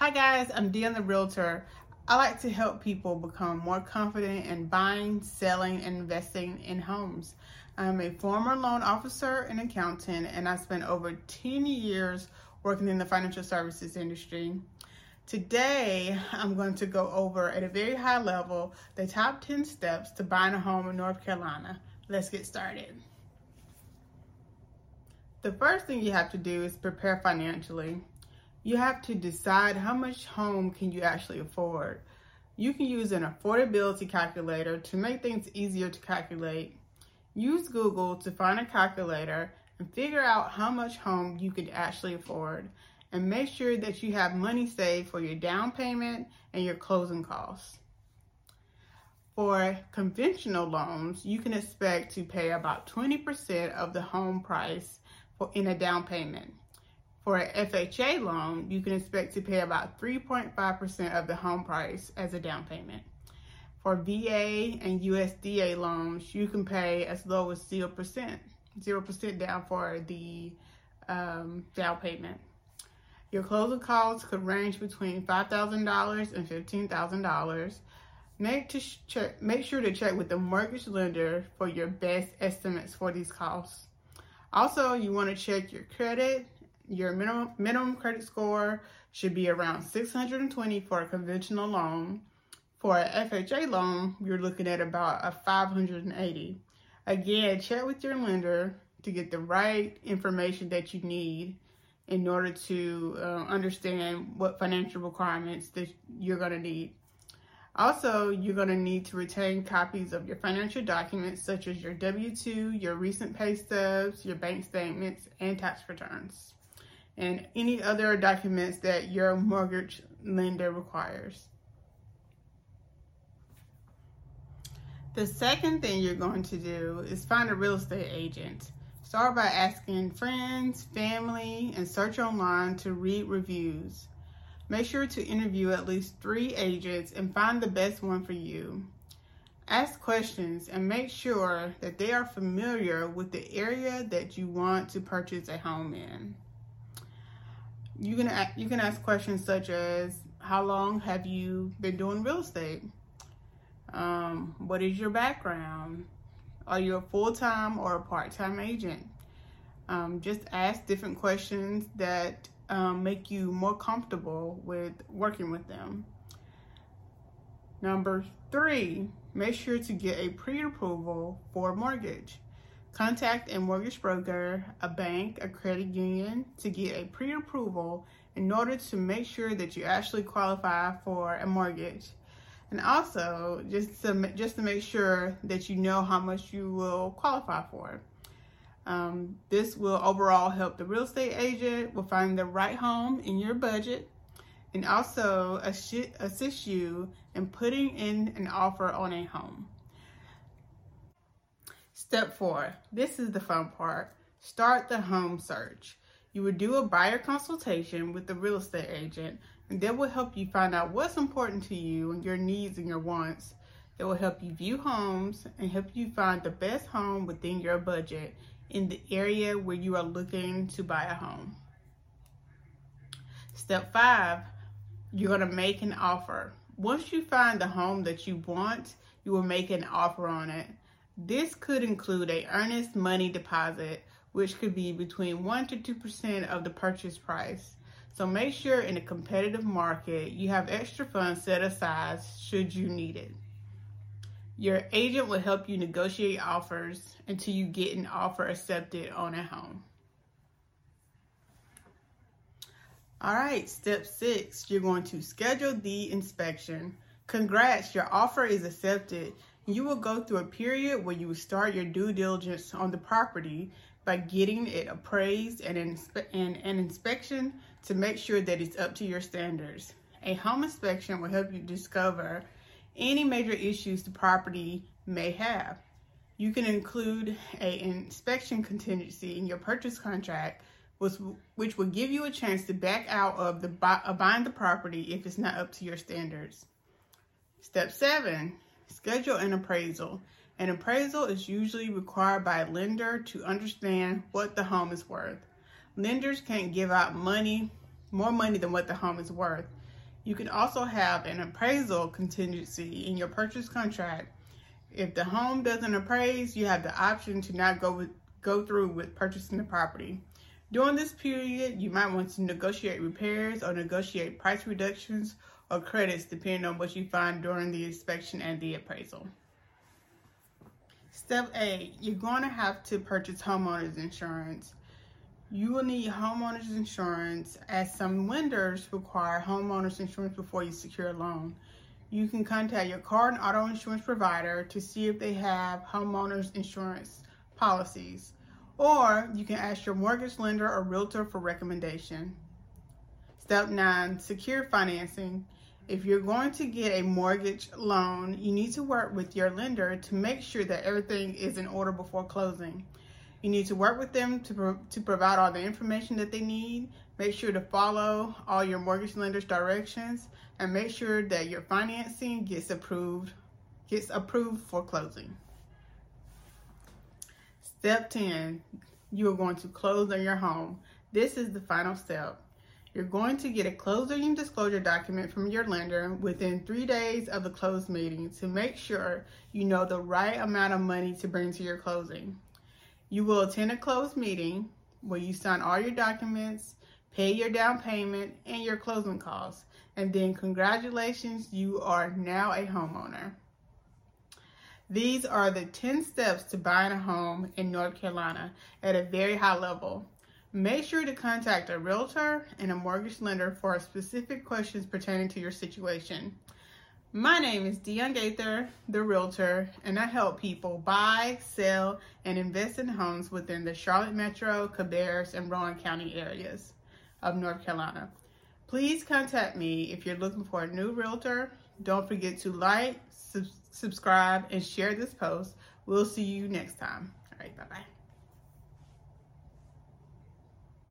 Hi guys, I'm Deon the Realtor. I like to help people become more confident in buying, selling, and investing in homes. I'm a former loan officer and accountant, and I spent over 10 years working in the financial services industry. Today, I'm going to go over at a very high level the top 10 steps to buying a home in North Carolina. Let's get started. The first thing you have to do is prepare financially. You have to decide how much home can you actually afford. You can use an affordability calculator to make things easier to calculate. Use Google to find a calculator and figure out how much home you can actually afford. And make sure that you have money saved for your down payment and your closing costs. For conventional loans, you can expect to pay about 20% of the home price for, in a down payment. For an FHA loan, you can expect to pay about 3.5% of the home price as a down payment. For VA and USDA loans, you can pay as low as 0%, 0% down for the um, down payment. Your closing costs could range between $5,000 and $15,000. Make, to check, make sure to check with the mortgage lender for your best estimates for these costs. Also, you want to check your credit. Your minimum, minimum credit score should be around 620 for a conventional loan. For an FHA loan, you're looking at about a 580. Again, check with your lender to get the right information that you need in order to uh, understand what financial requirements that you're going to need. Also, you're going to need to retain copies of your financial documents such as your W-2, your recent pay stubs, your bank statements, and tax returns, and any other documents that your mortgage lender requires. The second thing you're going to do is find a real estate agent. Start by asking friends, family, and search online to read reviews. Make sure to interview at least three agents and find the best one for you. Ask questions and make sure that they are familiar with the area that you want to purchase a home in. You can you can ask questions such as how long have you been doing real estate? Um, what is your background? Are you a full-time or a part-time agent? Um, just ask different questions that um, make you more comfortable with working with them. Number three, make sure to get a pre-approval for a mortgage. Contact a mortgage broker, a bank, a credit union to get a pre-approval in order to make sure that you actually qualify for a mortgage. And also, just to, just to make sure that you know how much you will qualify for. Um, this will overall help the real estate agent with finding the right home in your budget and also assist you in putting in an offer on a home. Step four, this is the fun part. Start the home search. You will do a buyer consultation with the real estate agent and that will help you find out what's important to you and your needs and your wants. It will help you view homes and help you find the best home within your budget in the area where you are looking to buy a home. Step five, you're going to make an offer. Once you find the home that you want, you will make an offer on it. This could include a earnest money deposit, which could be between 1 to 2% of the purchase price. So make sure in a competitive market, you have extra funds set aside should you need it. Your agent will help you negotiate offers until you get an offer accepted on a home. All right, step six, you're going to schedule the inspection. Congrats, your offer is accepted. You will go through a period where you will start your due diligence on the property by getting it appraised and, inspe- and an inspection to make sure that it's up to your standards. A home inspection will help you discover any major issues the property may have. You can include an inspection contingency in your purchase contract, which, which will give you a chance to back out of the of buying the property if it's not up to your standards. Step seven, schedule an appraisal. An appraisal is usually required by a lender to understand what the home is worth. Lenders can't give out money, more money than what the home is worth. You can also have an appraisal contingency in your purchase contract. If the home doesn't appraise, you have the option to not go with, go through with purchasing the property. During this period, you might want to negotiate repairs or negotiate price reductions or credits depending on what you find during the inspection and the appraisal. Step 8, you're going to have to purchase homeowners insurance. You will need homeowners insurance as some lenders require homeowners insurance before you secure a loan. You can contact your car and auto insurance provider to see if they have homeowners insurance policies, or you can ask your mortgage lender or realtor for recommendation. Step 9 Secure financing. If you're going to get a mortgage loan, you need to work with your lender to make sure that everything is in order before closing. You need to work with them to, pro- to provide all the information that they need. Make sure to follow all your mortgage lender's directions and make sure that your financing gets approved gets approved for closing. Step 10, you are going to close on your home. This is the final step. You're going to get a closing disclosure document from your lender within three days of the close meeting to make sure you know the right amount of money to bring to your closing. You will attend a closed meeting where you sign all your documents, pay your down payment, and your closing costs. And then, congratulations, you are now a homeowner. These are the 10 steps to buying a home in North Carolina at a very high level. Make sure to contact a realtor and a mortgage lender for specific questions pertaining to your situation. My name is Deon Gaither, the realtor, and I help people buy, sell, and invest in homes within the Charlotte Metro, Cabarrus, and Rowan County areas of North Carolina. Please contact me if you're looking for a new realtor. Don't forget to like, sub- subscribe, and share this post. We'll see you next time. All right, bye bye.